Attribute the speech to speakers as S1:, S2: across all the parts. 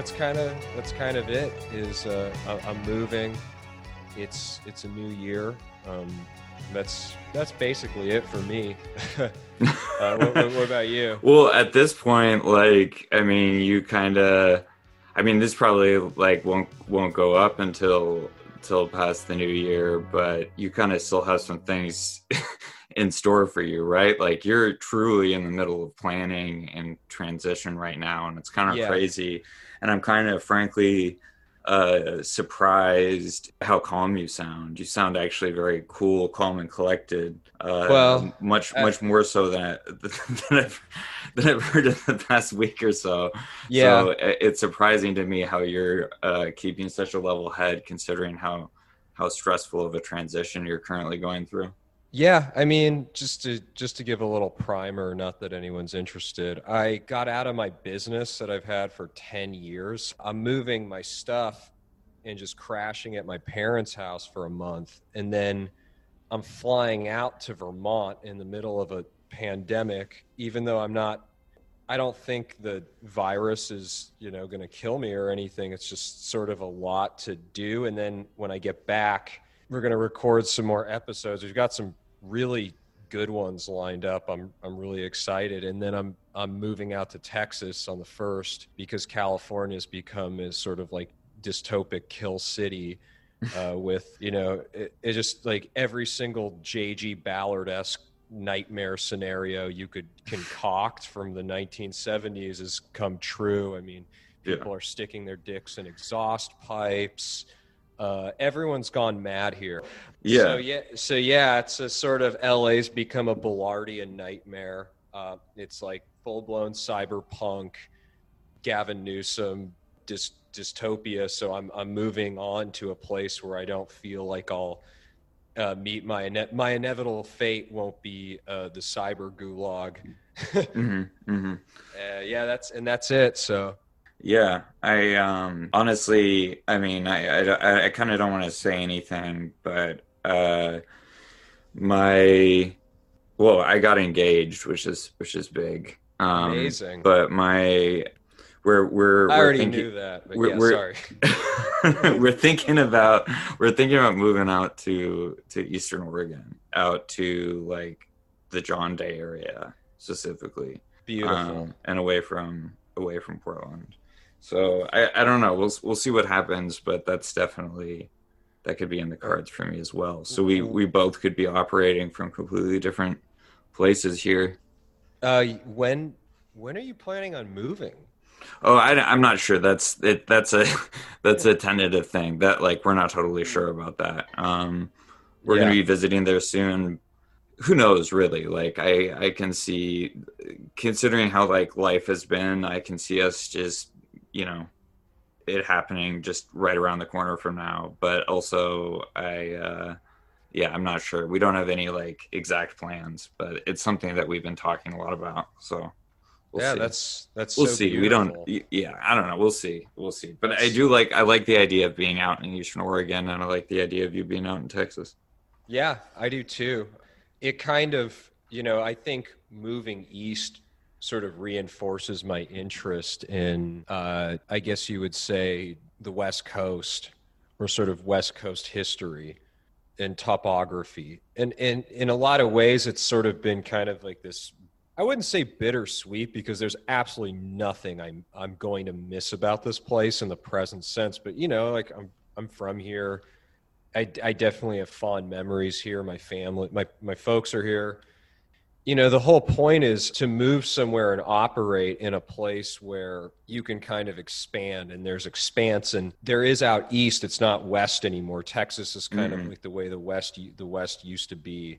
S1: that's kind of that's kind of it. Is uh, I'm moving. It's it's a new year. Um, that's that's basically it for me. uh, what, what, about you?
S2: Well, at this point, like I mean, you kind of, I mean, this probably like won't won't go up until until past the new year, but you kind of still have some things in store for you, right? Like you're truly in the middle of planning and transition right now, and it's kind of yeah. crazy. And I'm kind of frankly uh, surprised how calm you sound. You sound actually very cool, calm, and collected. Uh, well, much uh, much more so than, than I've than I've heard in the past week or so. Yeah, so it's surprising to me how you're uh, keeping such a level head, considering how how stressful of a transition you're currently going through.
S1: Yeah, I mean, just to just to give a little primer, not that anyone's interested. I got out of my business that I've had for 10 years. I'm moving my stuff and just crashing at my parents' house for a month and then I'm flying out to Vermont in the middle of a pandemic even though I'm not I don't think the virus is, you know, going to kill me or anything. It's just sort of a lot to do and then when I get back we're going to record some more episodes. We've got some really good ones lined up. I'm I'm really excited, and then I'm I'm moving out to Texas on the first because California has become is sort of like dystopic kill city. Uh, with you know, it, it just like every single J.G. Ballard esque nightmare scenario you could concoct from the 1970s has come true. I mean, people yeah. are sticking their dicks in exhaust pipes. Uh, everyone's gone mad here. Yeah. So yeah. So yeah, it's a sort of LA's become a Ballardian nightmare. Uh, it's like full blown cyberpunk, Gavin Newsom dy- dystopia. So I'm I'm moving on to a place where I don't feel like I'll uh, meet my ine- my inevitable fate. Won't be uh, the cyber gulag. mm-hmm, mm-hmm. Uh, yeah, that's and that's it. So
S2: yeah, I um honestly, I mean, I I, I kind of don't want to say anything, but uh my well, I got engaged, which is which is big. Um, Amazing. But my we're we're
S1: I
S2: we're
S1: already
S2: thinking,
S1: knew that. But we're, yeah, we're,
S2: sorry. we're thinking about we're thinking about moving out to to Eastern Oregon, out to like the John Day area specifically.
S1: Beautiful. Um,
S2: and away from away from Portland. So I, I don't know. We'll we'll see what happens, but that's definitely that could be in the cards for me as well. So we we both could be operating from completely different places here.
S1: Uh, when when are you planning on moving?
S2: Oh, I, am not sure. That's it. That's a that's a tentative thing. That like we're not totally sure about that. Um, we're yeah. going to be visiting there soon. Who knows, really? Like I I can see, considering how like life has been, I can see us just you know it happening just right around the corner from now. But also i uh yeah i'm not sure. We don't have any like exact plans but it's something that we've been talking a lot about so
S1: we'll yeah see. that's that's
S2: we'll
S1: so
S2: see. Beautiful. we don't yeah i don't know. We'll see. We'll see. But i do like i like the idea of being out in eastern oregon and i like the idea of you being out in texas.
S1: Yeah i do too. It kind of you know i think moving east sort of reinforces my interest in, uh, I guess you would say, the West Coast or sort of West Coast history and topography. And, and in a lot of ways, it's sort of been kind of like this. I wouldn't say bittersweet because there's absolutely nothing I'm I'm going to miss about this place in the present sense. But you know, like I'm I'm from here. I, I definitely have fond memories here. My family, my my folks are here you know the whole point is to move somewhere and operate in a place where you can kind of expand and there's expanse and there is out east it's not west anymore texas is kind mm-hmm. of like the way the west the west used to be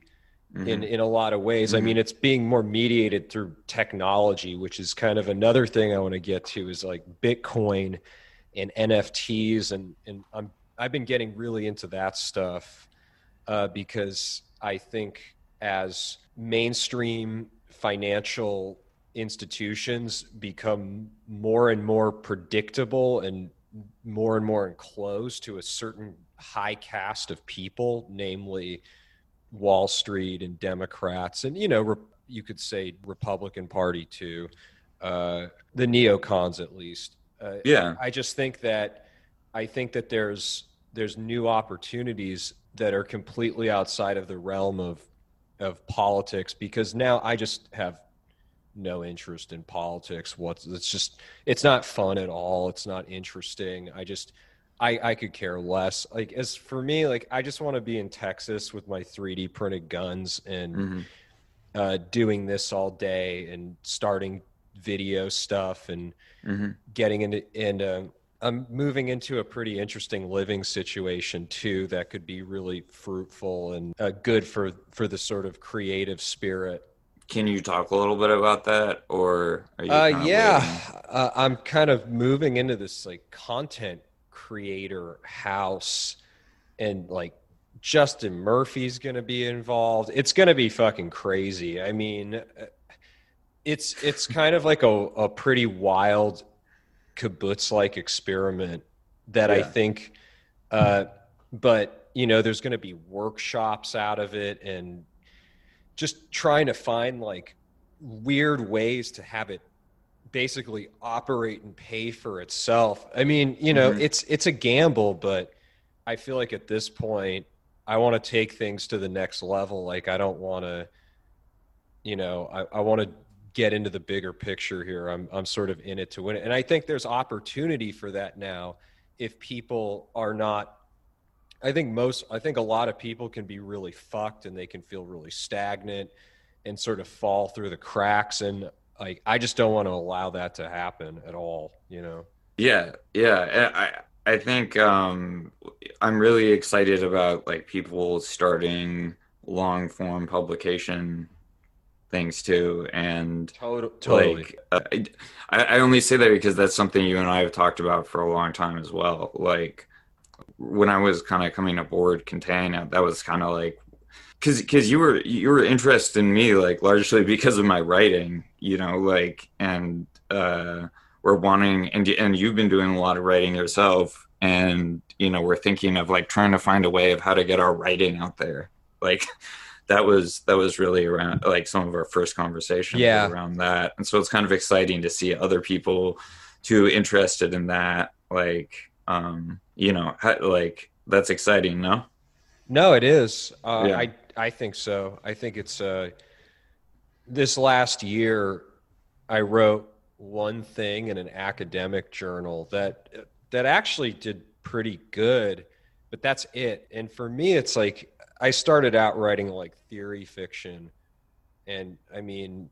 S1: mm-hmm. in in a lot of ways mm-hmm. i mean it's being more mediated through technology which is kind of another thing i want to get to is like bitcoin and nfts and and i'm i've been getting really into that stuff uh, because i think as mainstream financial institutions become more and more predictable and more and more enclosed to a certain high caste of people, namely Wall Street and Democrats, and you know, you could say Republican Party too, uh, the neocons at least. Uh,
S2: Yeah.
S1: I just think that I think that there's there's new opportunities that are completely outside of the realm of of politics because now I just have no interest in politics. What's it's just it's not fun at all. It's not interesting. I just I I could care less. Like as for me, like I just want to be in Texas with my 3D printed guns and
S2: Mhm.
S1: uh, doing this all day and starting video stuff and
S2: Mhm.
S1: getting into and uh, I'm moving into a pretty interesting living situation too that could be really fruitful and uh, good for for the sort of creative spirit.
S2: Can you talk a little bit about that, or are you?
S1: Uh, yeah, uh, I'm kind of moving into this like content creator house, and like Justin Murphy's going to be involved. It's going to be fucking crazy. I mean, uh, it's it's kind of like a, a pretty wild kibbutz like experiment that I think, uh, but you know, there's going to be workshops out of it and just trying to find like weird ways to have it basically operate and pay for itself. I mean, you know,
S2: Mhm.
S1: it's it's a gamble, but I feel like at this point I want to take things to the next level. Like I don't want to you know, I, I want to get into the bigger picture here. I'm I'm sort of in it to win it. And I think there's opportunity for that now if people are not I think most I think a lot of people can be really fucked and they can feel really stagnant and sort of fall through the cracks and like I just don't want to allow that to happen at all, you know.
S2: Yeah, yeah. I I think um, I'm really excited about like people starting long form publication things too, and
S1: Totally totally.
S2: like uh, I I only say that because that's something you and I have talked about for a long time as well. Like when I was kind of coming aboard Contain, that was kind of like because because you were you were interested in me like largely because of my writing, you know, like and uh, we're wanting and and you've been doing a lot of writing yourself, and you know we're thinking of like trying to find a way of how to get our writing out there, like. That was that was really around like some of our first conversations
S1: Yeah.
S2: around that, and so it's kind of exciting to see other people too interested in that. Like, um, you know, like that's exciting, no?
S1: No, it is. Uh,
S2: Yeah.
S1: I I think so. I think it's uh, this last year. I wrote one thing in an academic journal that that actually did pretty good, but that's it. And for me, it's like I started out writing like theory fiction, and I mean,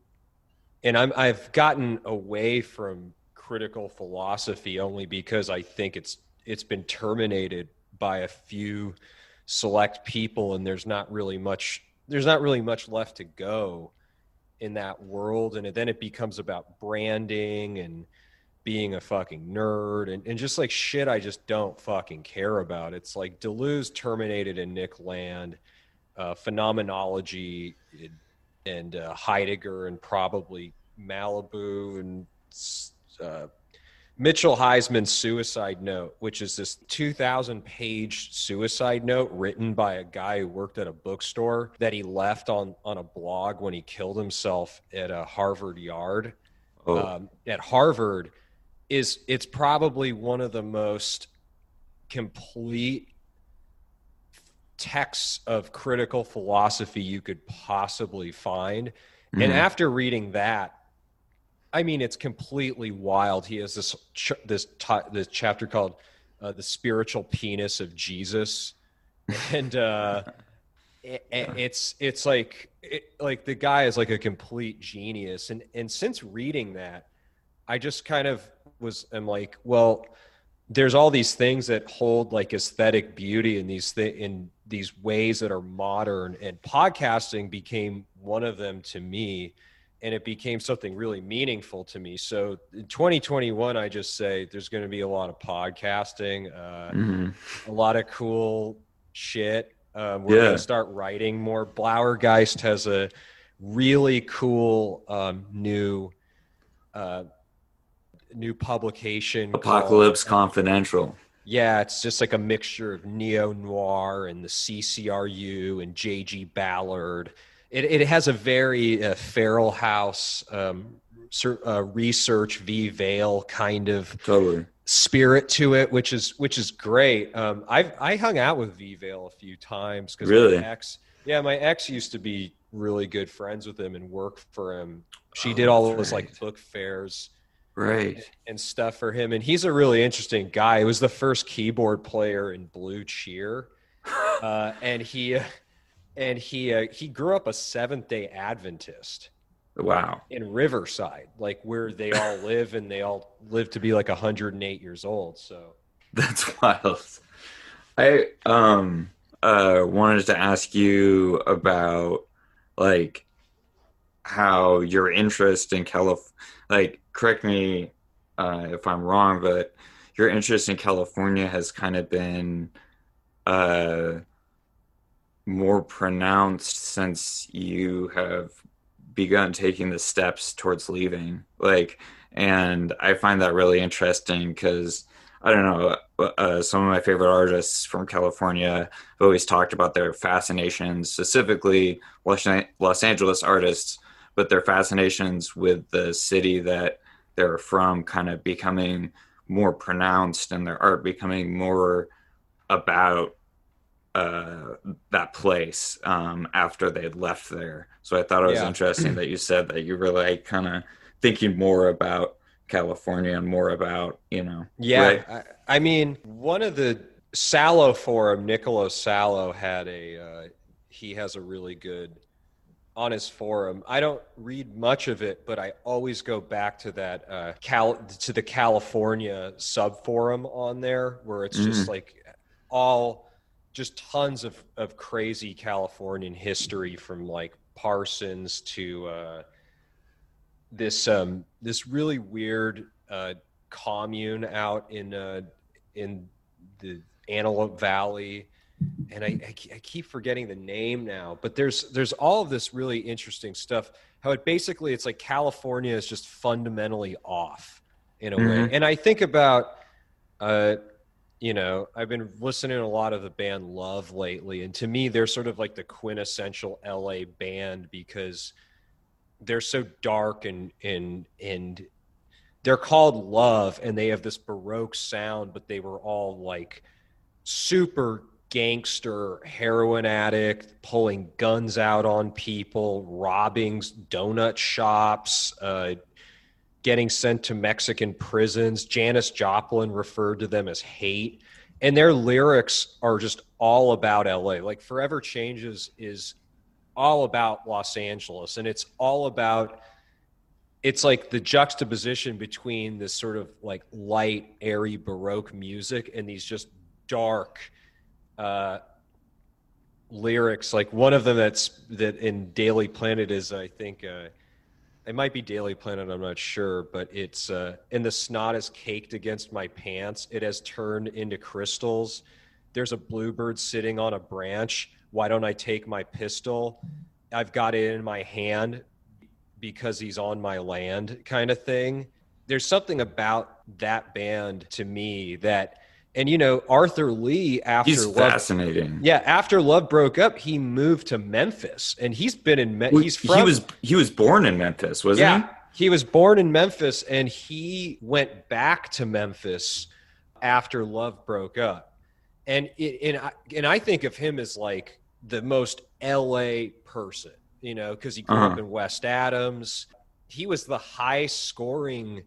S1: and I'm I've gotten away from critical philosophy only because I think it's it's been terminated by a few select people and there's not really much there's not really much left to go in that world and then it becomes about branding and being a fucking nerd and, and just like shit I just don't fucking care about. It's like Deleuze terminated in Nick Land, uh, phenomenology and uh, Heidegger and probably Malabou and uh, Mitchell Heisman's suicide note, which is this 2,000 page suicide note written by a guy who worked at a bookstore that he left on, on a blog when he killed himself at a Harvard Yard.
S2: Oh,
S1: Um, at Harvard is it's probably one of the most complete texts of critical philosophy you could possibly find. And
S2: mhm.
S1: after reading that, I mean, it's completely wild. He has this ch- this ti this chapter called uh, "The Spiritual Penis of Jesus," and uh, it, it's it's like it, like the guy is like a complete genius. And and since reading that, I just kind of was am like, well, there's all these things that hold like aesthetic beauty in these th- in these ways that are modern, and podcasting became one of them to me and it became something really meaningful to me. So in 2021, I just say there's going to be a lot of podcasting, uh,
S2: Mhm.
S1: a lot of cool shit. Um, we're
S2: Yeah.
S1: going to start writing more. Blauergeist has a really cool um, new uh, new publication. called-
S2: Apocalypse Confidential.
S1: yeah, it's just like a mixture of neo noir and the CCRU and JG Ballard. It, it has a very uh, feral house um, uh, research v Vale kind of
S2: totally
S1: spirit to it, which is which is great. Um, I've I hung out with V Vale a few times because
S2: really,
S1: my ex, yeah, my ex used to be really good friends with him and work for him. She oh, did all of those right. like book fairs,
S2: right,
S1: and, and, stuff for him. And he's a really interesting guy. He was the first keyboard player in Blue Cheer, uh, and he and he uh, he grew up a Seventh Day Adventist.
S2: Wow.
S1: In Riverside, like where they all live, and they all live to be like 108 years old. So
S2: that's wild. I um uh wanted to ask you about like how your interest in Calif like correct me uh, if I'm wrong, but your interest in California has kind of been uh more pronounced since you have begun taking the steps towards leaving. Like and i find that really interesting because i don't know uh, some of my favorite artists from california have always talked about their fascinations specifically los, los angeles artists but their fascinations with the city that they're from kind of becoming more pronounced and their art becoming more about uh, that place um, after they had left there. So I thought it was yeah. interesting that you said that you were like kind of thinking more about California and more about you know.
S1: Yeah, right? I, I, mean, one of the Salo forum, Nicolo Salo had a uh, he has a really good on his forum. I don't read much of it, but I always go back to that uh, Cal to the California sub forum on there where it's just mm-hmm. like all just tons of, of crazy Californian history from like Parsons to uh, this um, this really weird uh, commune out in uh, in the Antelope Valley, and I, I, I keep forgetting the name now. But there's there's all of this really interesting stuff. How it basically it's like California is just fundamentally off in a mm-hmm. way, and I think about. Uh, you know, I've been listening to a lot of the band Love lately, and to me, they're sort of like the quintessential LA band because they're so dark and and and they're called Love, and they have this baroque sound, but they were all like super gangster heroin addict pulling guns out on people robbing donut shops uh, getting sent to Mexican prisons. Janis Joplin referred to them as hate. And their lyrics are just all about LA. Like Forever Changes is all about Los Angeles. And it's all about, it's like the juxtaposition between this sort of like light, airy Baroque music and these just dark, uh, lyrics like one of them that's that in daily planet is i think uh it might be Daily Planet, I'm not sure, but it's uh, and the snot is caked against my pants. It has turned into crystals. There's a bluebird sitting on a branch. Why don't I take my pistol? I've got it in my hand because he's on my land, kind of thing. There's something about that band to me that and you know, Arthur Lee after
S2: he's
S1: Love,
S2: fascinating.
S1: Yeah, after Love broke up, he moved to Memphis, and he's been in. Me- he's from.
S2: He was he was born in Memphis, wasn't
S1: yeah, he? He was born in Memphis, and he went back to Memphis after Love broke up, and it, and I, and I think of him as like the most L.A. person, you know, because he grew uh-huh. up in West Adams. He was the high scoring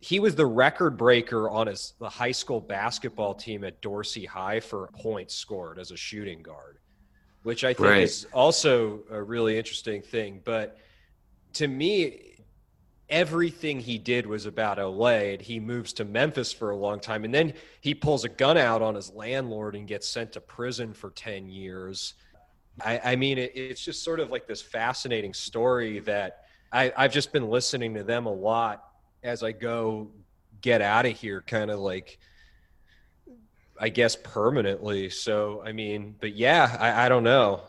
S1: he was the record breaker on his the high school basketball team at Dorsey High for points scored as a shooting guard, which I think right. is also a really interesting thing. But to me, everything he did was about LA. And he moves to Memphis for a long time, and then he pulls a gun out on his landlord and gets sent to prison for ten years. I, I mean, it, it's just sort of like this fascinating story that I, I've just been listening to them a lot as I go get out of here, kind of like, I guess permanently. So, I mean, but yeah, I, I don't know.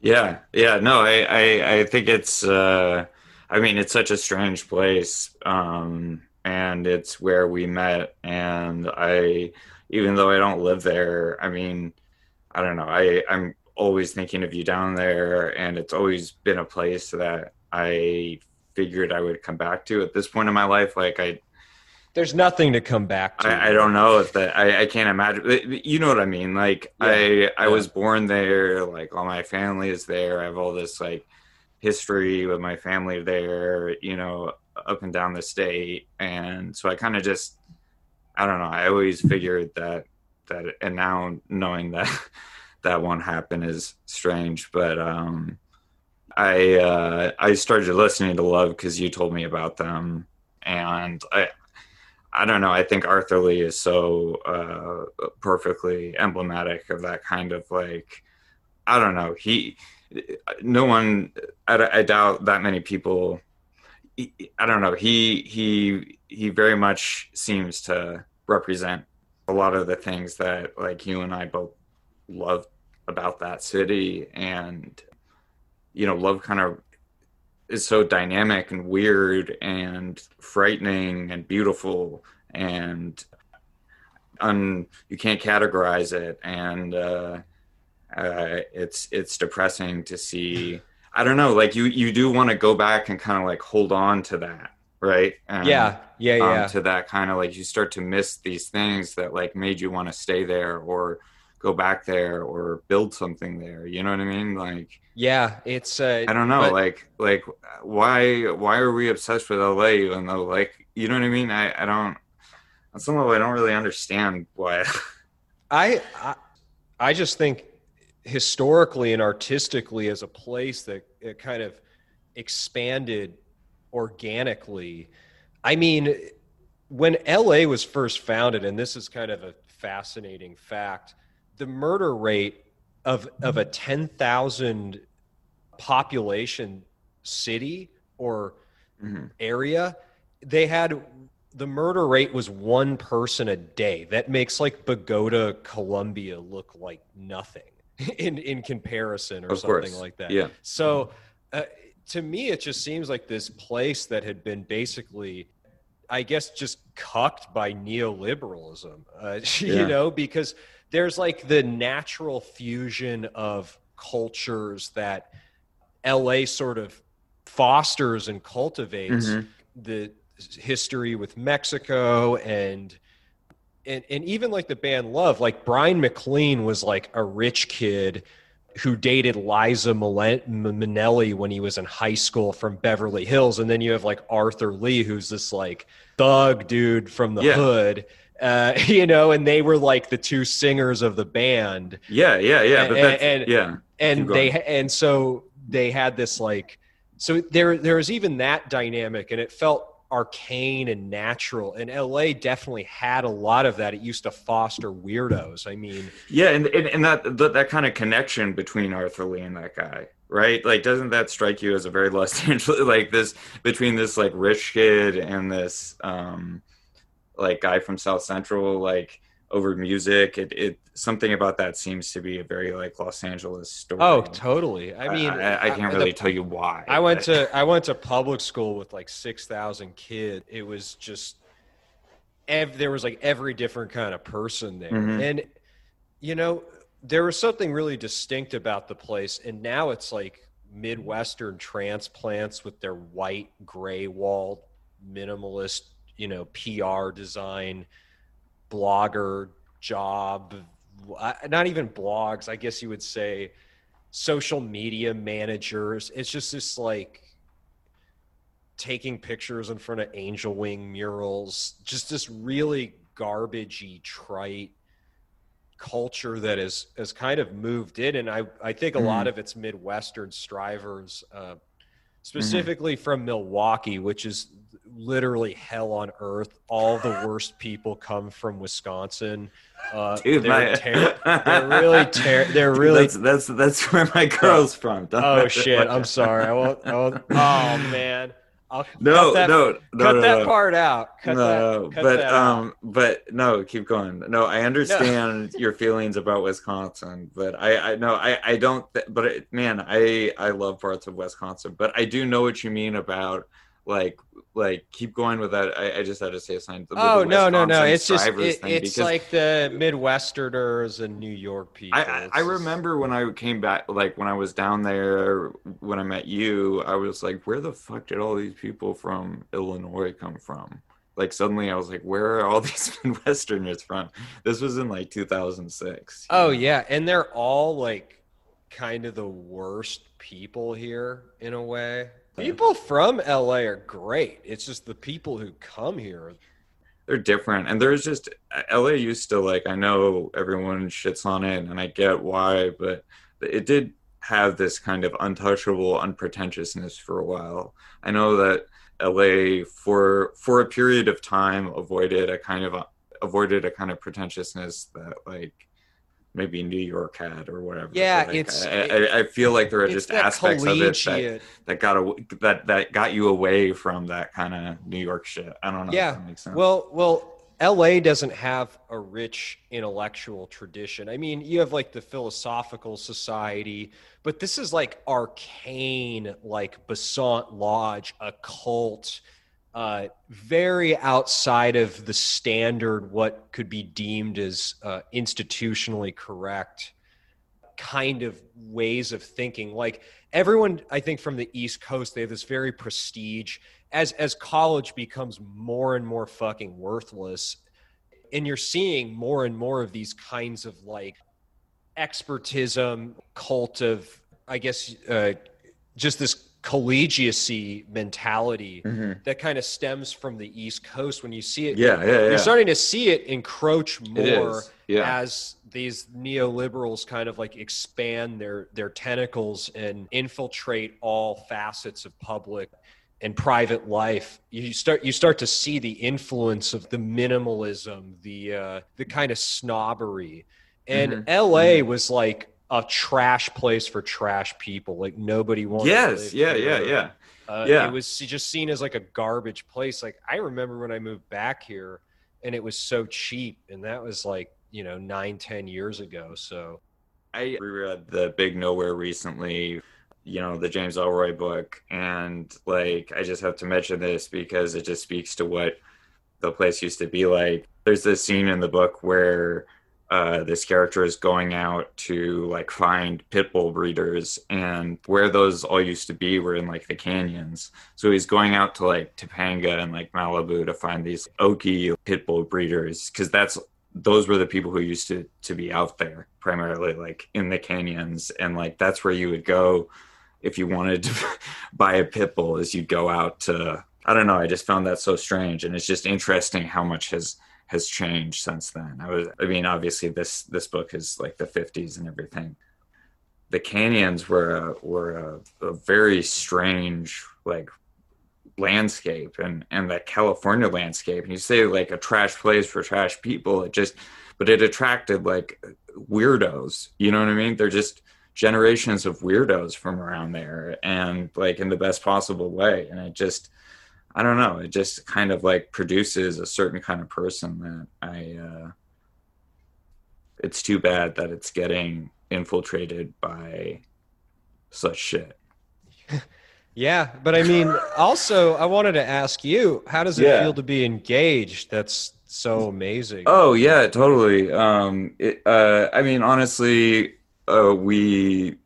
S2: Yeah. Yeah. No, I, I, I think it's, uh, I mean, it's such a strange place. Um, and it's where we met. And I, even though I don't live there, I mean, I don't know. I, I'm always thinking of you down there, and it's always been a place that I figured I would come back to at this point in my life. Like I,
S1: there's nothing to come back to.
S2: I, I don't know if that I, I can't imagine. You know what I mean? Like yeah, I I yeah. was born there. Like all my family is there. I have all this like history with my family there. You know, up and down the state, and so I kind of just I don't know. I always figured that that, and now knowing that that won't happen is strange, but um. I uh, I started listening to Love because you told me about them, and I I don't know. I think Arthur Lee is so uh, perfectly emblematic of that kind of like. I don't know. He, no one. I, I doubt that many people. I don't know. He he he very much seems to represent a lot of the things that like you and I both love about that city, and you know, love kind of is so dynamic and weird and frightening and beautiful and un, you can't categorize it. And uh, uh, it's it's depressing to see. I don't know like you you do want to go back and kind of like hold on to that right?
S1: And, yeah. Yeah um, yeah.
S2: to that kind of like you start to miss these things that like made you want to stay there or go back there or build something there you know what i mean? Like
S1: yeah it's uh,
S2: i don't know but, like like why why are we obsessed with la even though like you know what i mean? I i don't on some level i don't really understand why.
S1: I, I i just think historically and artistically as a place that it kind of expanded organically. I mean when la was first founded and this is kind of a fascinating fact the murder rate of of a 10,000 population city or mm-hmm. area they had the murder rate was one person a day that makes like Bogota Colombia look like nothing in in comparison or
S2: of
S1: something
S2: course.
S1: like that
S2: yeah
S1: so uh, to me it just seems like this place that had been basically I guess just cucked by neoliberalism, uh, you know, because there's like the natural fusion of cultures that LA sort of fosters and cultivates mm-hmm. the history with Mexico and and and even like the band Love, like Bryan MacLean was like a rich kid who dated Liza Minnelli when he was in high school from Beverly Hills, and then you have like Arthur Lee, who's this like thug dude from the yeah. hood uh, you know, and they were like the two singers of the band.
S2: Yeah, yeah, yeah.
S1: But and, and yeah, and they and so they had this like so there there was even that dynamic, and it felt arcane and natural. And LA definitely had a lot of that. It used to foster weirdos. I mean,
S2: yeah, and and, and that, that that kind of connection between Arthur Lee and that guy right? Like, doesn't that strike you as a very Los Angeles, like this between this like rich kid and this um like guy from South Central, like over music. It, it something about that seems to be a very like Los Angeles story.
S1: Oh, totally. I mean,
S2: I, I can't really the, tell you why.
S1: I went to I went to public school with like six thousand kids. It was just ev- there was like every different kind of person there, mm-hmm. and you know there was something really distinct about the place. And now it's like midwestern transplants with their white gray wall minimalist you know PR design blogger job not even blogs I guess you would say social media managers it's just this like taking pictures in front of angel wing murals just this really garbagey trite culture that is has kind of moved in and i i think a mm. lot of it's midwestern strivers uh, specifically mm-hmm. from milwaukee which is literally hell on earth. All the worst people come from Wisconsin. Uh, Dude, they're, my... ter- they're really ter- they're really
S2: that's, that's that's where my girl's from.
S1: Don't oh shit! I'm sorry. I won't. I won't. Oh man.
S2: I'll no, that, no, no,
S1: cut
S2: no,
S1: that
S2: no.
S1: part out. Cut
S2: no,
S1: that, cut
S2: but um, but no, keep going. No, I understand your feelings about Wisconsin, but I, I no, I, I don't. Th- but it, man, I, I love parts of Wisconsin, but I do know what you mean about like like keep going with that. I, I just had to say something.
S1: Oh no, no, no! It's just it, it's like the Midwesterners and New York people.
S2: I, I, I remember when I came back, like when I was down there, when I met you, I was like, where the fuck did all these people from Illinois come from? Like suddenly, I was like, where are all these Midwesterners from? This was in like 2006.
S1: Oh know? yeah, and they're all like kind of the worst people here in a way. People from LA are great. It's just the people who come here.
S2: They're different. And there's just uh, LA used to like I know everyone shits on it and I get why, but it did have this kind of untouchable unpretentiousness for a while. I know that LA for for a period of time avoided a kind of uh, avoided a kind of pretentiousness that like maybe New York had or whatever.
S1: Yeah,
S2: like,
S1: it's.
S2: I, I, I, feel like there are just aspects of it that, that got that that got you away from that kind of New York shit. I don't know.
S1: Yeah. Well, well, LA doesn't have a rich intellectual tradition. I mean, you have like the Philosophical Society, but this is like arcane, like Besant Lodge, a cult uh, very outside of the standard, what could be deemed as uh, institutionally correct kind of ways of thinking. Like everyone, I think from the East Coast, they have this very prestige. As as college becomes more and more fucking worthless, and you're seeing more and more of these kinds of like expertism, cult of, I guess, uh, just this collegiacy mentality mm-hmm. that kind of stems from the East Coast. When you see it,
S2: yeah, yeah, yeah.
S1: you're starting to see it encroach more yeah. as these neoliberals kind of like expand their their tentacles and infiltrate all facets of public and private life you start you start to see the influence of the minimalism the uh the kind of snobbery and mm-hmm. la mm-hmm. was like a trash place for trash people. Like nobody wanted. It.
S2: Yes, yeah, yeah, yeah,
S1: uh,
S2: yeah.
S1: It was just seen as like a garbage place. Like I remember when I moved back here, and it was so cheap, and that was like you know nine, ten years ago. So
S2: I reread the Big Nowhere recently. You know the James Ellroy book, and like I just have to mention this because it just speaks to what the place used to be like. There's this scene in the book where uh, this character is going out to like find pit bull breeders and where those all used to be were in like the canyons. So he's going out to like topanga and like malibu to find these okie pit bull breeders because that's those were the people who used to to be out there primarily like in the canyons. And like that's where you would go if you wanted to buy a pit bull is you'd go out to i don't know i just found that so strange. And it's just interesting how much has has changed since then. I was, I mean, obviously this this book is like the 50s and everything. The canyons were a, were a, a very strange like landscape and and that California landscape. And you say like a trash place for trash people, it just but it attracted like weirdos. You know what I mean? They're just generations of weirdos from around there and like in the best possible way. And it just I don't know. It just kind of like produces a certain kind of person that I. Uh, it's too bad that it's getting infiltrated by such shit.
S1: yeah, but I mean, also, I wanted to ask you, how does it yeah. feel to be engaged? That's so amazing.
S2: Oh yeah, totally. Um, it, uh, I mean, honestly, uh, we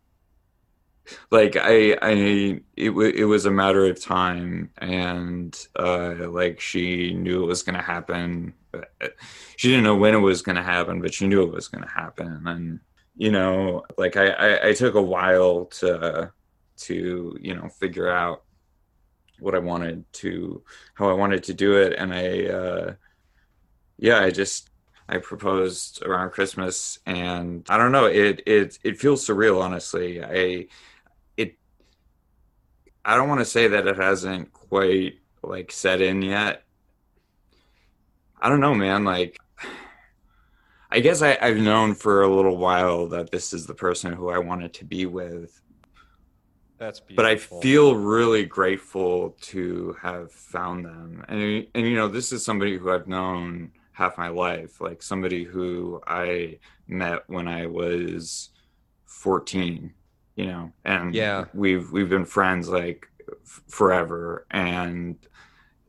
S2: like I I it w- it was a matter of time and uh like she knew it was going to happen she didn't know when it was going to happen but she knew it was going to happen. And you know like I, I I took a while to to you know figure out what I wanted to how I wanted to do it. And I uh yeah I just I proposed around Christmas and I don't know it it it feels surreal honestly. I I don't want to say that it hasn't quite like set in yet. I don't know, man. Like, I guess I, I've known for a little while that this is the person who I wanted to be with.
S1: That's beautiful.
S2: But I feel really grateful to have found them. And and you know, this is somebody who I've known half my life, like somebody who I met when I was 14 you know and
S1: yeah.
S2: we've we've been friends like f- forever and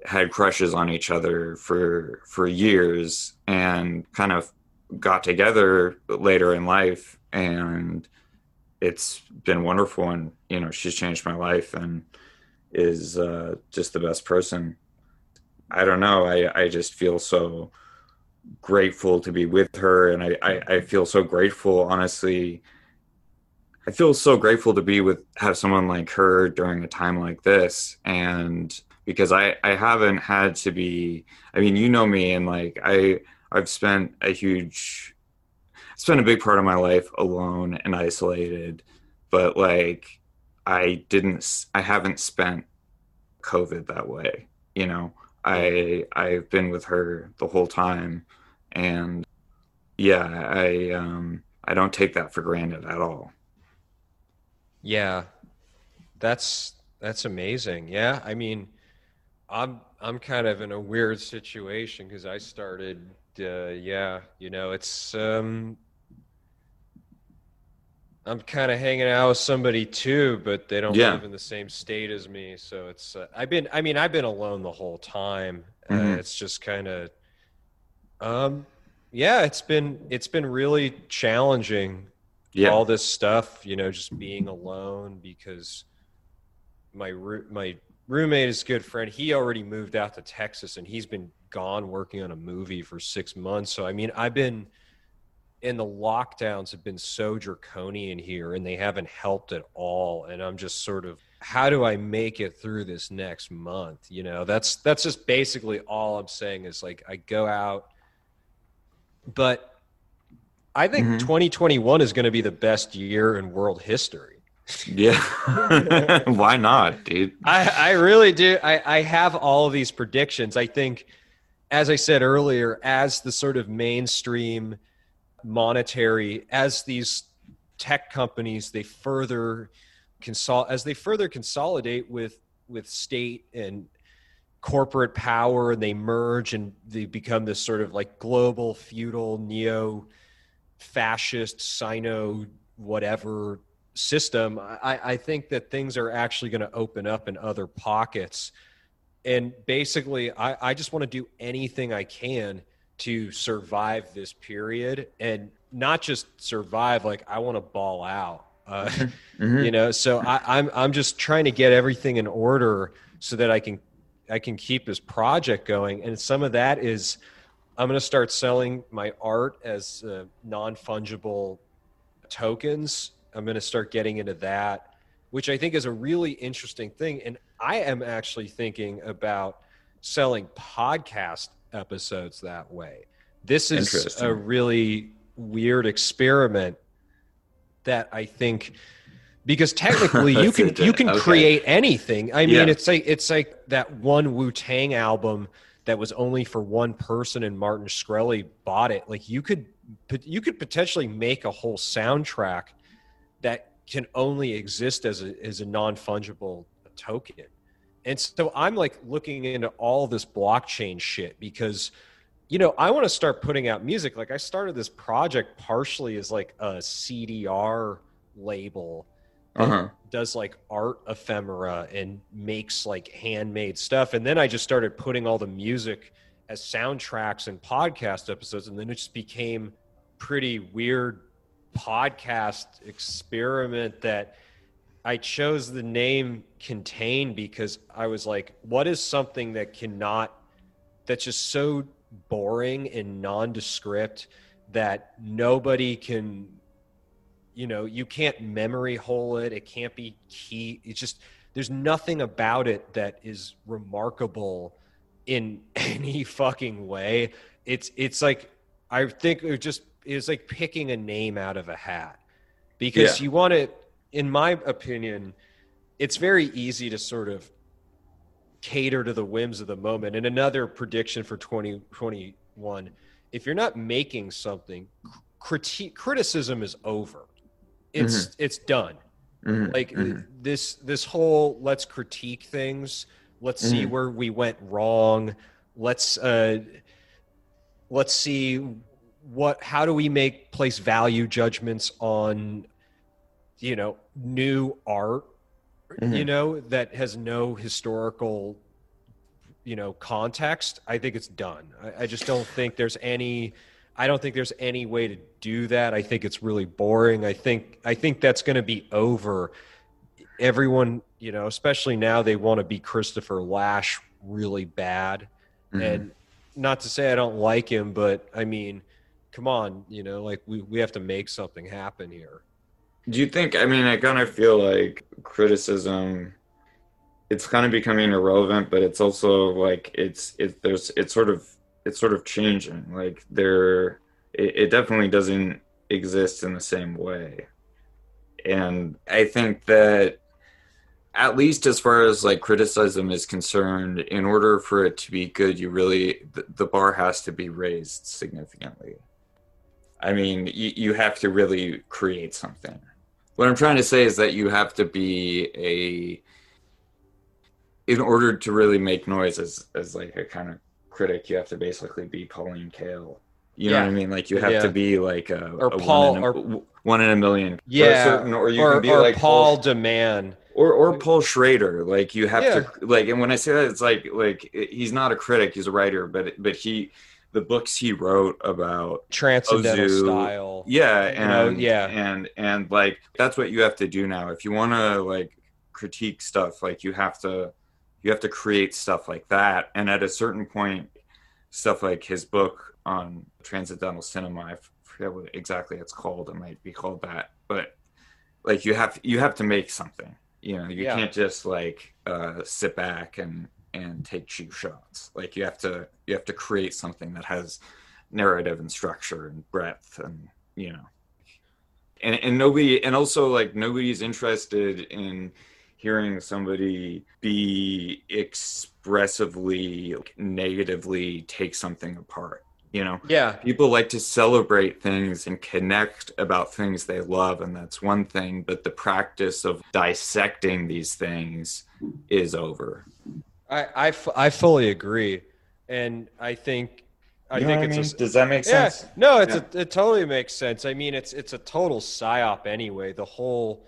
S2: had crushes on each other for for years and kind of got together later in life and it's been wonderful and you know she's changed my life and is uh, just the best person. I don't know. I i just feel so grateful to be with her and i i, I feel so grateful honestly i feel so grateful to be with have someone like her during a time like this. And because i i haven't had to be i mean you know me and like i i've spent a huge spent a big part of my life alone and isolated. But like i didn't i haven't spent covid that way you know? I i've been with her the whole time. And yeah i um i don't take that for granted at all
S1: Yeah, that's that's amazing. Yeah, I mean, I'm I'm kind of in a weird situation because I started. Uh, yeah, you know, it's um, I'm kind of hanging out with somebody too, but they don't
S2: Yeah.
S1: live in the same state as me. So it's uh, I've been I mean I've been alone the whole time. Uh,
S2: Mhm.
S1: it's just kind of um, yeah, it's been it's been really challenging
S2: yeah
S1: all this stuff, you know, just being alone because my my roommate is a good friend. He already moved out to Texas and he's been gone working on a movie for 6 months. So I mean, I've been and the lockdowns have been so draconian here and they haven't helped at all and I'm just sort of how do I make it through this next month? You know, that's that's just basically all I'm saying is like I go out but I think
S2: Mhm.
S1: 2021 is going to be the best year in world history.
S2: yeah why not dude
S1: I, I really do. I, I have all of these predictions. I think, as I said earlier, as the sort of mainstream monetary, as these tech companies, they further consol as they further consolidate with with state and corporate power and they merge and they become this sort of like global feudal neo fascist sino whatever system i, I think that things are actually going to open up in other pockets. And basically i, I just want to do anything i can to survive this period and not just survive like i want to ball out. Uh,
S2: Mhm.
S1: you know so I, i'm i'm just trying to get everything in order so that i can i can keep this project going. And some of that is i'm going to start selling my art as uh, non-fungible tokens. I'm going to start getting into that which i think is a really interesting thing. And i am actually thinking about selling podcast episodes that way. This is a really weird experiment that i think because technically you can you can
S2: okay.
S1: create anything. I mean
S2: Yeah.
S1: it's like it's like that one wu-tang album that was only for one person and martin shkreli bought it. Like you could you could potentially make a whole soundtrack that can only exist as a as a non-fungible token. And so i'm like looking into all this blockchain shit because you know i want to start putting out music. Like i started this project partially as like a cdr label
S2: Uh-huh.
S1: does like art ephemera and makes like handmade stuff and then i just started putting all the music as soundtracks and podcast episodes and then it just became pretty weird podcast experiment that i chose the name contain because i was like what is something that cannot that's just so boring and nondescript that nobody can you know you can't memory hole it. It can't be key. It's just there's nothing about it that is remarkable in any fucking way. It's it's like i think it just it's like picking a name out of a hat. Because
S2: Yeah.
S1: you want to in my opinion it's very easy to sort of cater to the whims of the moment. And another prediction for 2021 if you're not making something critique criticism is over it's it's done
S2: Mhm.
S1: like
S2: Mhm.
S1: this this whole let's critique things let's see
S2: Mhm.
S1: where we went wrong let's uh let's see what how do we make place value judgments on you know new art mm-hmm. you know, that has no historical, you know, context, I think it's done. I, I just don't think there's any. I don't think there's any way to do that. I think it's really boring. I think I think that's going to be over. Everyone, you know, especially now, they want to be Christopher Lasch really bad, mm-hmm. and not to say I don't like him, but I mean, come on, you know, like we we have to make something happen here.
S2: Do you think? I mean, I kind of feel like criticism. It's kind of becoming irrelevant, but it's also like it's it. There's it's sort of it's sort of changing. Like there, it, it definitely doesn't exist in the same way, and I think that at least as far as like criticism is concerned in order for it to be good you really the, bar has to be raised significantly. I mean you, you have to really create something. What I'm trying to say is that you have to be a in order to really make noise as as like a kind of critic, you have to basically be Pauline Kael. You yeah. know what I mean? Like you have yeah. to be like a
S1: or a Paul
S2: one in a,
S1: or
S2: one in a million.
S1: Yeah, certain, or you or, can be or like Paul, Paul de Man.
S2: Or or Paul Schrader. Like you have yeah. to like, and when I say that, it's like like he's not a critic, he's a writer, but but he the books he wrote about
S1: transcendental Ozu, style.
S2: Yeah, and
S1: know, yeah,
S2: and and like that's what you have to do now. If you want to like critique stuff, like you have to you have to create stuff like that. And at a certain point, stuff like his book on transcendental cinema, I forget what exactly it's called. It might be called that, but like you have you have to make something. You know, you yeah. can't just like uh, sit back and and take cheap shots. Like you have to you have to create something that has narrative and structure and breadth and you know and and nobody and also like nobody's interested in hearing somebody be expressively negatively take something apart you know
S1: yeah
S2: people like to celebrate things and connect about things they love and that's one thing but the practice of dissecting these things is over
S1: I, I, I fully agree, and I think I
S2: you
S1: think
S2: it's.
S1: I
S2: mean? A, Does that make sense?
S1: Yeah, no, it's yeah. a, it totally makes sense. I mean, it's it's a total psyop anyway. The whole,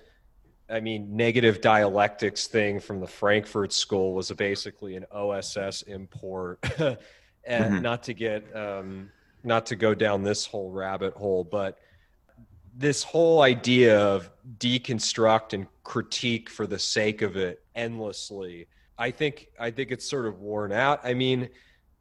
S1: I mean, negative dialectics thing from the Frankfurt School was basically an OSS import, and mm-hmm. not to get um, not to go down this whole rabbit hole, but this whole idea of deconstruct and critique for the sake of it endlessly I think I think it's sort of worn out. I mean,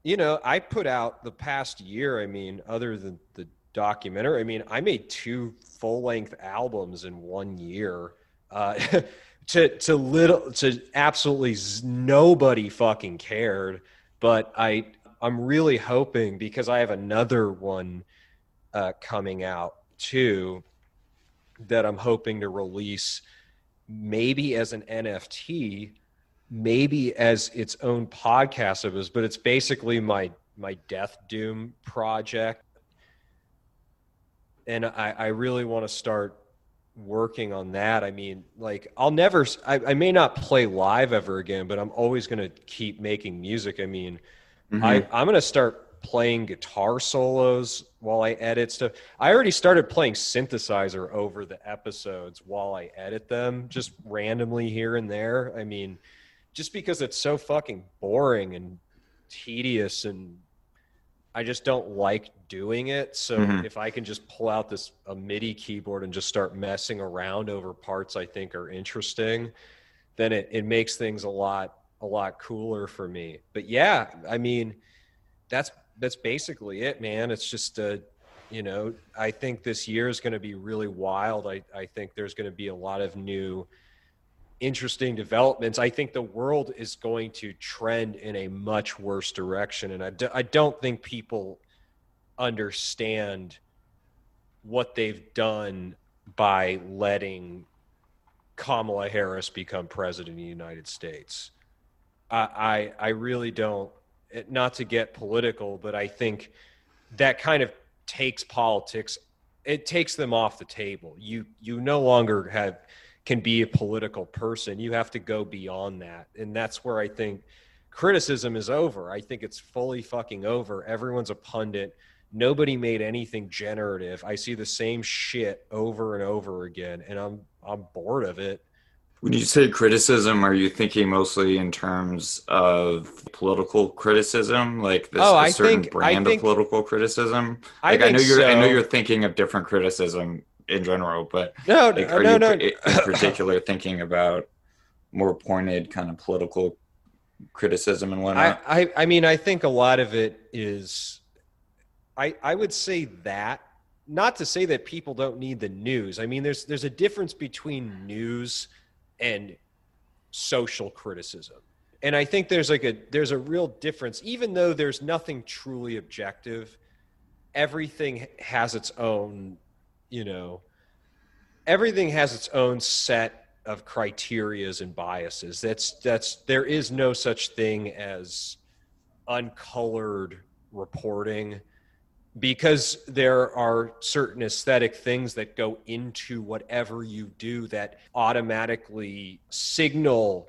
S1: you know, I put out the past year. I mean, other than the documentary, I mean, I made two full length albums in one year. Uh, to to little to absolutely nobody fucking cared. But I I'm really hoping because I have another one uh, coming out too that I'm hoping to release maybe as an NFT maybe as its own podcast of us, but it's basically my my Death Doom project, and I, I really want to start working on that. I mean, like I'll never, I, I may not play live ever again, but I'm always going to keep making music. I mean, mm-hmm. I I'm going to start playing guitar solos while I edit stuff. I already started playing synthesizer over the episodes while I edit them, just randomly here and there. I mean just because it's so fucking boring and tedious and I just don't like doing it. So mm-hmm. if I can just pull out this a MIDI keyboard and just start messing around over parts I think are interesting, then it, it makes things a lot a lot cooler for me. But yeah, I mean that's that's basically it, man. It's just a uh, you know, I think this year is going to be really wild. I, I think there's going to be a lot of new interesting developments, I think the world is going to trend in a much worse direction. And I, do, I don't think people understand what they've done by letting Kamala Harris become president of the United States. I, I, I really don't, not to get political, but I think that kind of takes politics, it takes them off the table. You, you no longer have, can be a political person. You have to go beyond that. And that's where I think criticism is over. I think it's fully fucking over. Everyone's a pundit. Nobody made anything generative. I see the same shit over and over again and I'm I'm bored of it.
S2: When you say criticism, are you thinking mostly in terms of political criticism, like this
S1: Oh,
S2: a
S1: I
S2: certain
S1: think-
S2: brand
S1: think-
S2: of political criticism?
S1: I
S2: Like I,
S1: think
S2: know you're I know you're thinking of different criticism in general, but
S1: No,
S2: like,
S1: no,
S2: are
S1: no,
S2: you
S1: no.
S2: in particular thinking about more pointed kind of political criticism and
S1: I,
S2: whatnot?
S1: I, I mean, I think a lot of it is, I, I would say that. Not to say that people don't need the news. I mean, there's there's a difference between news and social criticism, and I think there's like a there's a real difference. Even though there's nothing truly objective, everything has its own, you know, everything has its own set of criterias and biases. That's that's there is no such thing as uncolored reporting because there are certain aesthetic things that go into whatever you do that automatically signal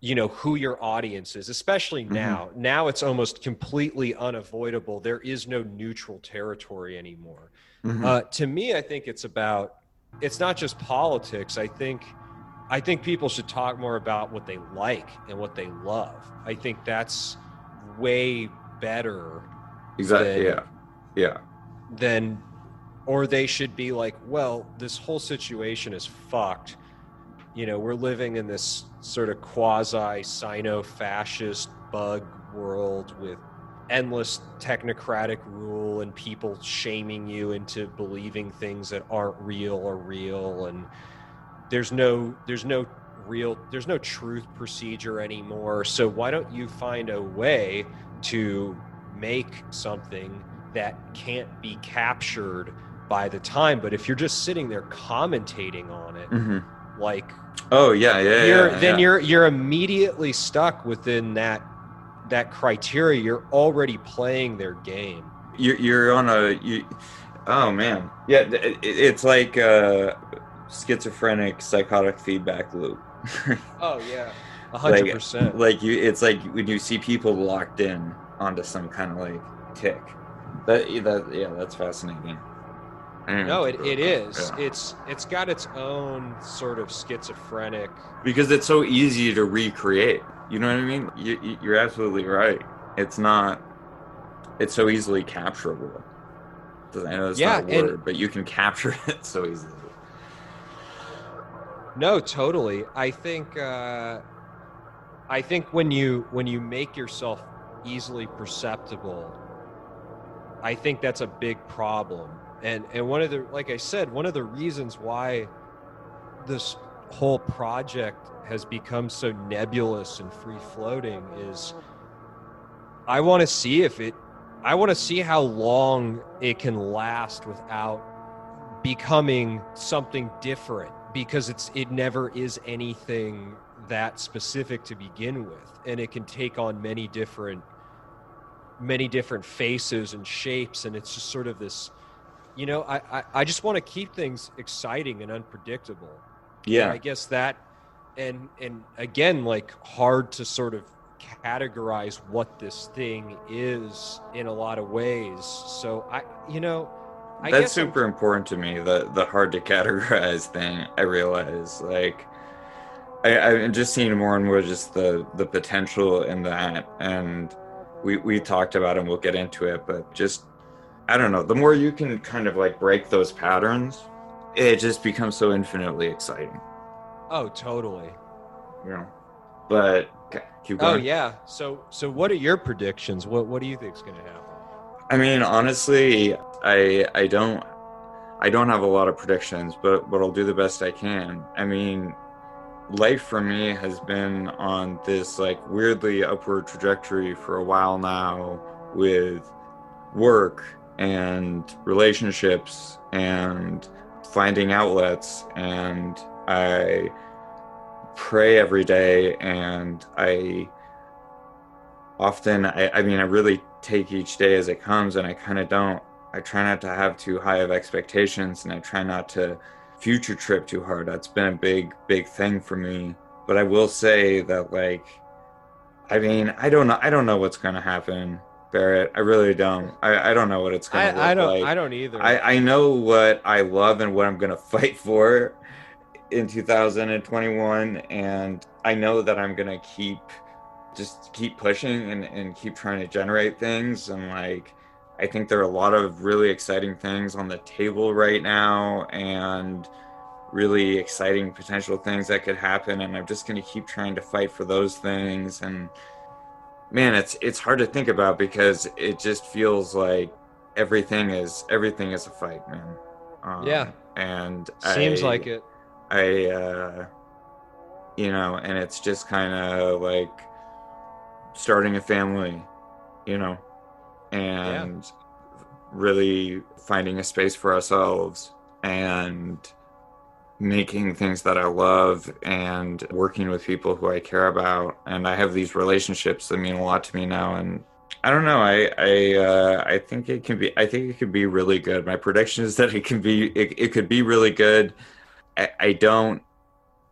S1: you know who your audience is especially
S2: Mhm.
S1: now now it's almost completely unavoidable there is no neutral territory anymore
S2: Mhm.
S1: uh, to me, I think it's about it's not just politics. I think I think people should talk more about what they like and what they love. I think that's way better
S2: exactly.
S1: then-
S2: Yeah. Yeah.
S1: Then, or they should be like, well, this whole situation is fucked. You know, we're living in this sort of quasi sino fascist bug world with endless technocratic rule and people shaming you into believing things that aren't real or real and there's no there's no real there's no truth procedure anymore so why don't you find a way to make something that can't be captured by the time but if you're just sitting there commentating on it
S2: hmm
S1: like
S2: Oh yeah, yeah,
S1: you're
S2: yeah.
S1: then
S2: yeah.
S1: you're you're immediately stuck within that that criteria you're already playing their game.
S2: You're, you're on a you oh man. Yeah it, it's like a schizophrenic psychotic feedback loop.
S1: Oh yeah. Hundred percent.
S2: like you it's like when you see people locked in onto some kind of like tick. That that yeah that's fascinating Mm.
S1: no it, it is
S2: Yeah.
S1: it's it's got its own sort of schizophrenic
S2: because it's so easy to recreate you know what i mean you, you- you're absolutely right it's not it's so easily capturable i know it's
S1: Yeah,
S2: not a
S1: and-
S2: word but you can capture it so easily
S1: No, totally. I think uh, I think when you when you make yourself easily perceptible, I think that's a big problem. And and one of the like I said, one of the reasons why this whole project has become so nebulous and free floating is I want to see if it I want to see how long it can last without becoming something different because it's it never is anything that specific to begin with and it can take on many different many different faces and shapes and it's just sort of this you know i i, I just want to keep things exciting and unpredictable. And
S2: yeah.
S1: I guess that and and again like hard to sort of categorize what this thing is in a lot of ways. So i you know I
S2: that's
S1: guess I'm-
S2: super important to me the the hard to categorize thing i realize like I, i'm just seeing more and more just the the potential in that and we we talked about it and we'll get into it but just i don't know the more you can kind of like break those patterns it just becomes so infinitely exciting
S1: oh totally
S2: know but keep
S1: Oh yeah. So so what are your predictions? What what do you think's going to happen?
S2: I mean, honestly, I I don't I don't have a lot of predictions, but but I'll do the best I can. I mean, life for me has been on this like weirdly upward trajectory for a while now with work and relationships and finding outlets. And I pray every day and I often I, I mean i really take each day as it comes and i kind of don't i try not to have too high of expectations and i try not to future trip too hard. That's been a big big thing for me. But i will say that like i mean i don't know i don't know what's to happen barrett i really don't i, I don't know what it's going to look
S1: I, don't
S2: like
S1: I don't either.
S2: I, I know what I love and what I'm gonna fight for in 2021 and I know that I'm going to keep just keep pushing and, and keep trying to generate things and like I think there are a lot of really exciting things on the table right now and really exciting potential things that could happen and I'm just going to keep trying to fight for those things and man it's it's hard to think about because it just feels like everything is everything is a fight man.
S1: Um, yeah.
S2: and
S1: seems I, like it.
S2: I uh you know and it's just kind of like starting a family you know and yeah. really finding a space for ourselves. And making things that I love and working with people who I care about. And I have these relationships that mean a lot to me now. And I don't know. I I uh, I think it can be. I think it could be really good. My prediction is that it can be. It, it could be really good. I, I don't.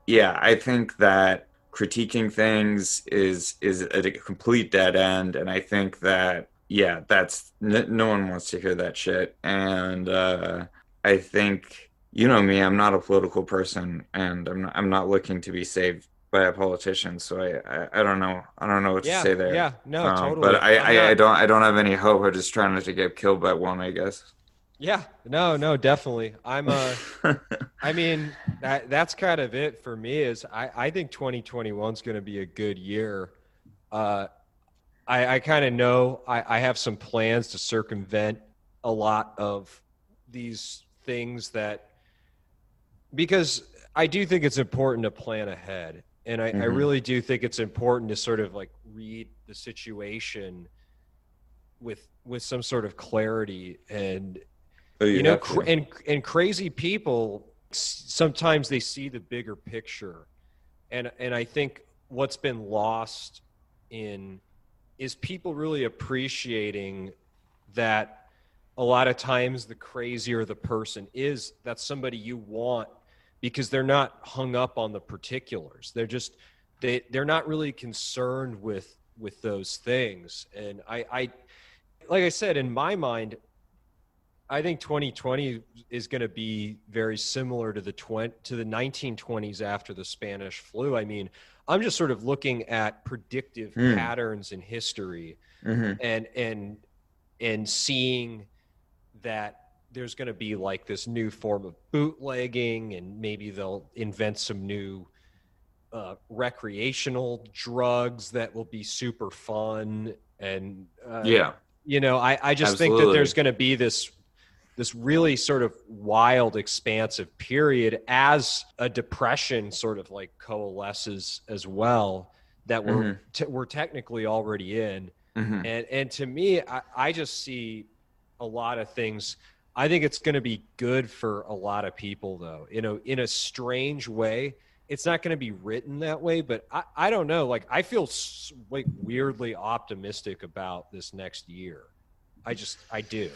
S2: Yeah, I think that critiquing things is is a complete dead end, and I think that yeah, that's no one wants to hear that shit. And uh, I think you know me, I'm not a political person, and I'm not, I'm not looking to be saved by a politician. So I, I, I don't know. I don't know what
S1: yeah,
S2: to say there.
S1: Yeah, no, um, totally.
S2: But I, I, I, don't, I don't have any hope. I'm just trying not to get killed by one, I guess.
S1: Yeah, no, no, definitely. I'm uh I mean, that that's kind of it for me is I, I think 2021 is going to be a good year. Uh, I, I kind of know I, I have some plans to circumvent a lot of these things that because I do think it's important to plan ahead. And I, mm-hmm. I really do think it's important to sort of like read the situation with with some sort of clarity and oh, you, you know cr- and and crazy people sometimes they see the bigger picture and and I think what's been lost in is people really appreciating that a lot of times the crazier the person is that's somebody you want because they're not hung up on the particulars they're just they they're not really concerned with with those things and i i like i said in my mind i think 2020 is going to be very similar to the 20 to the 1920s after the spanish flu i mean I'm just sort of looking at predictive mm. patterns in history mm-hmm. and and and seeing that there's going to be like this new form of bootlegging and maybe they'll invent some new uh, recreational drugs that will be super fun and uh,
S2: yeah
S1: you know i, I just Absolutely. think that there's going to be this this really sort of wild, expansive period as a depression sort of like coalesces as well that we're mm-hmm. t- we're technically already in. Mm-hmm. And and to me, I, I just see a lot of things. I think it's going to be good for a lot of people, though. You know, in a strange way, it's not going to be written that way, but I, I don't know. Like, I feel like weirdly optimistic about this next year. I just, I do.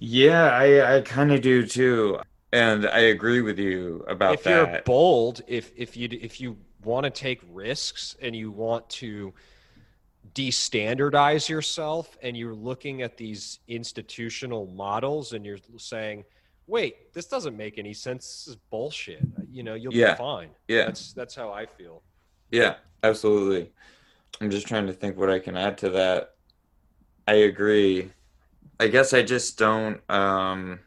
S2: Yeah, I, I kind of do too. And I agree with you about
S1: if
S2: that.
S1: If you're bold, if if you if you want to take risks and you want to destandardize yourself and you're looking at these institutional models and you're saying, "Wait, this doesn't make any sense. This is bullshit." You know, you'll yeah. be fine.
S2: Yeah.
S1: That's that's how I feel.
S2: Yeah, absolutely. I'm just trying to think what I can add to that. I agree I guess I just don't. Um,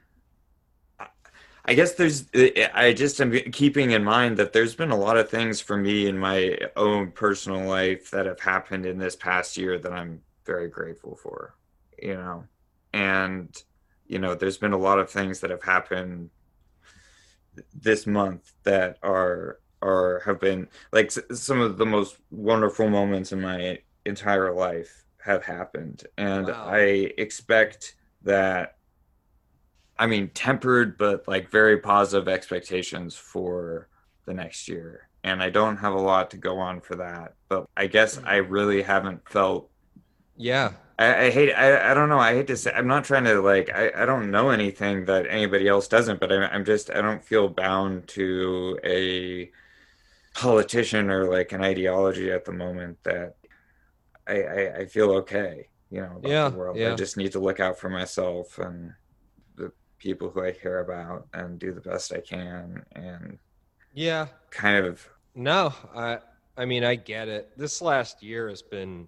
S2: I guess there's. I just am keeping in mind that there's been a lot of things for me in my own personal life that have happened in this past year that I'm very grateful for. You know, and you know, there's been a lot of things that have happened this month that are are have been like some of the most wonderful moments in my entire life have happened. And wow. I expect that, I mean, tempered, but like very positive expectations for the next year. And I don't have a lot to go on for that. But I guess I really haven't felt.
S1: Yeah.
S2: I, I hate, I, I don't know. I hate to say, I'm not trying to like, I, I don't know anything that anybody else doesn't, but I'm, I'm just, I don't feel bound to a politician or like an ideology at the moment that I, I, I feel okay, you know, about
S1: yeah,
S2: the world.
S1: Yeah.
S2: I just need to look out for myself and people who I care about and do the best I can and
S1: yeah.
S2: kind of
S1: no I I mean I get it. This last year has been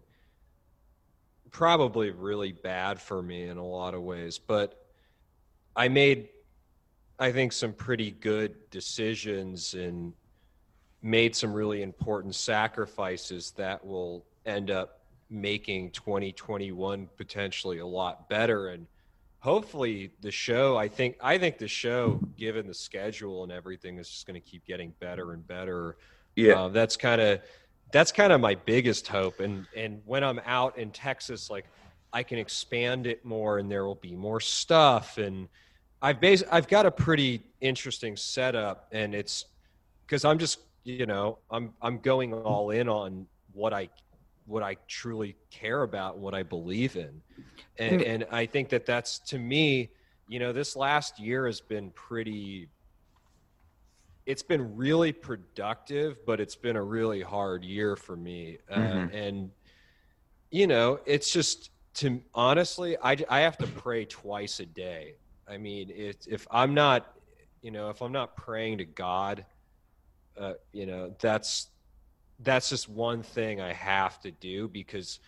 S1: probably really bad for me in a lot of ways but I made I think some pretty good decisions and made some really important sacrifices that will end up making 2021 potentially a lot better. And hopefully the show i think i think the show given the schedule and everything is just going to keep getting better and better.
S2: Yeah.
S1: Uh, that's kind of that's kind of my biggest hope. And and when i'm out in texas like i can expand it more and there will be more stuff. And i've bas- i've got a pretty interesting setup and it's because i'm just you know i'm i'm going all in on what i what i truly care about what i believe in and,
S2: Mm.
S1: and I think that that's to me, you know, this last year has been pretty. It's been really productive, but it's been a really hard year for me, uh,
S2: Mhm.
S1: and you know, it's just to honestly, I I have to pray twice a day. I mean, it, if I'm not, you know, if I'm not praying to God, uh, you know, that's that's just one thing I have to do because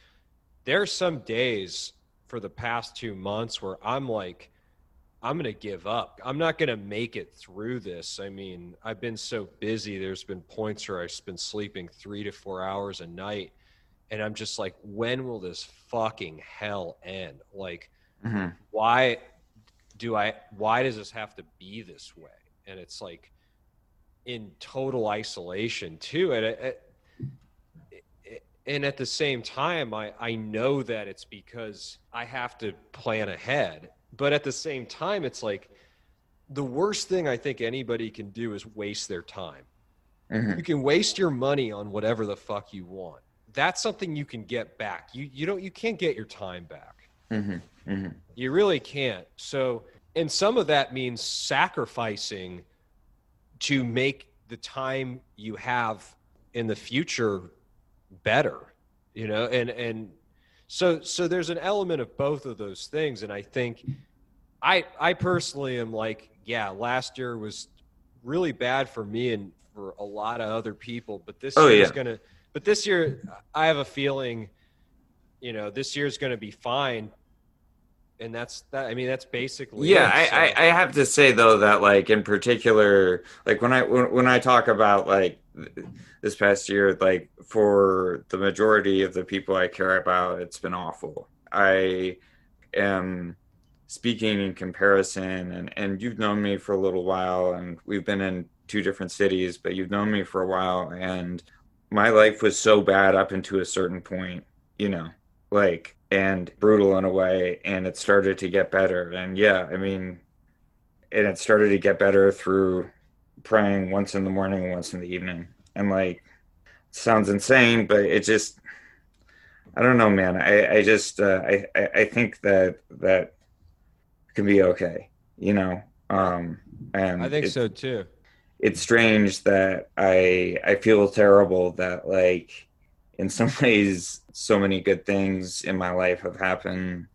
S1: there are some days for the past two months where I'm like, I'm going to give up. I'm not going to make it through this. I mean, I've been so busy. There's been points where I've been sleeping three to four hours a night. And I'm just like, when will this fucking hell end? Like,
S2: Mhm.
S1: why do I, why does this have to be this way? And it's like in total isolation too. And it, it, and at the same time I, I know that it's because i have to plan ahead but at the same time it's like the worst thing i think anybody can do is waste their time
S2: Mhm.
S1: you can waste your money on whatever the fuck you want that's something you can get back you you don't you can't get your time back
S2: Mhm. Mhm.
S1: you really can't so and some of that means sacrificing to make the time you have in the future better you know and and so so there's an element of both of those things. And i think i i personally am like yeah last year was really bad for me and for a lot of other people but this
S2: Oh,
S1: year is gonna but this year i have a feeling you know this year's gonna be fine and that's that i mean that's basically
S2: yeah
S1: it, so-
S2: I, I i have to say though that like in particular like when i when, when i talk about like this past year like for the majority of the people i care about it's been awful. I am speaking in comparison and and you've known me for a little while and we've been in two different cities but you've known me for a while and my life was so bad up into a certain point you know like and brutal in a way and it started to get better. And yeah i mean and it started to get better through praying once in the morning and once in the evening. And like sounds insane but it just i don't know man. I i just uh, I, I think that that can be okay you know? Um and
S1: i think
S2: it-
S1: so too.
S2: it's strange that I I feel terrible that like in some ways so many good things in my life have happened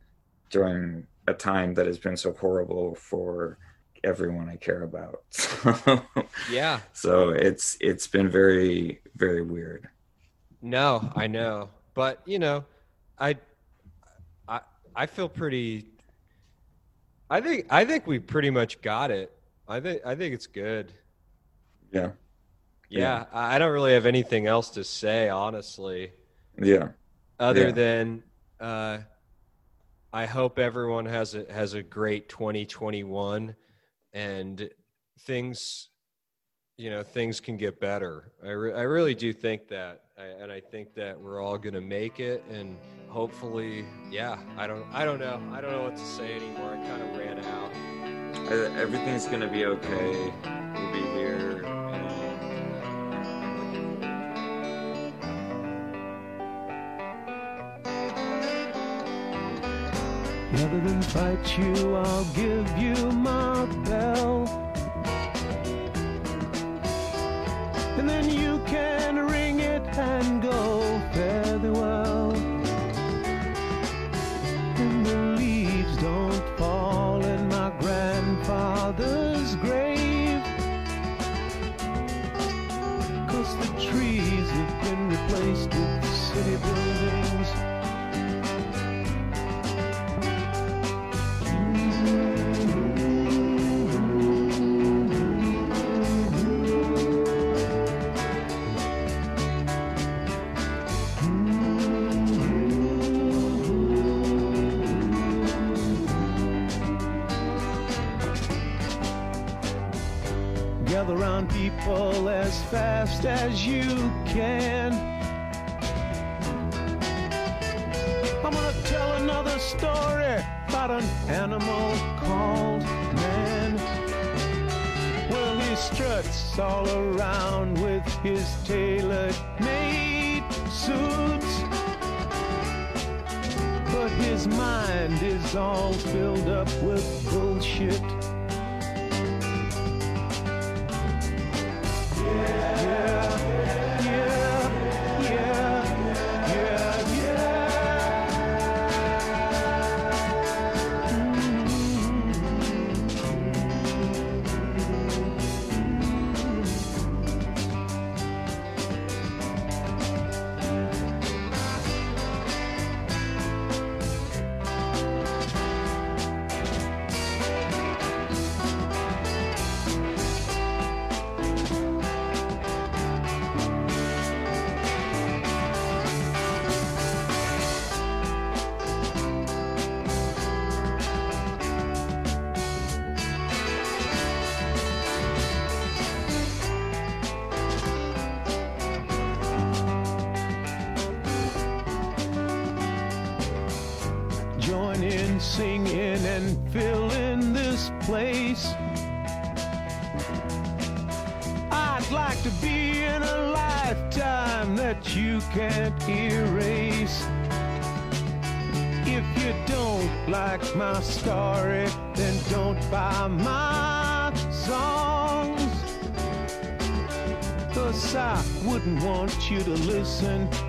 S2: during a time that has been so horrible for everyone I care about. So,
S1: yeah
S2: so it's it's been very very weird.
S1: No, I know, but you know, I, I, I feel pretty. I think I think we pretty much got it. I think I think it's good.
S2: Yeah.
S1: Yeah, I I don't really have anything else to say, honestly,
S2: Yeah.
S1: other
S2: Yeah.
S1: than uh, I hope everyone has a has a great 2021, and things, you know, things can get better. I re- I really do think that, I, and I think that we're all gonna make it, and hopefully, yeah. I don't I don't know I don't know what to say anymore. I kind of ran out.
S2: Everything's going to be okay. We'll be
S3: Rather than fight you, I'll give you my bell. And then you can ring it and go people as fast as you can. I'm gonna tell another story about an animal called man. Well, he struts all around with his tailor made suits. But his mind is all filled up with bullshit. Listen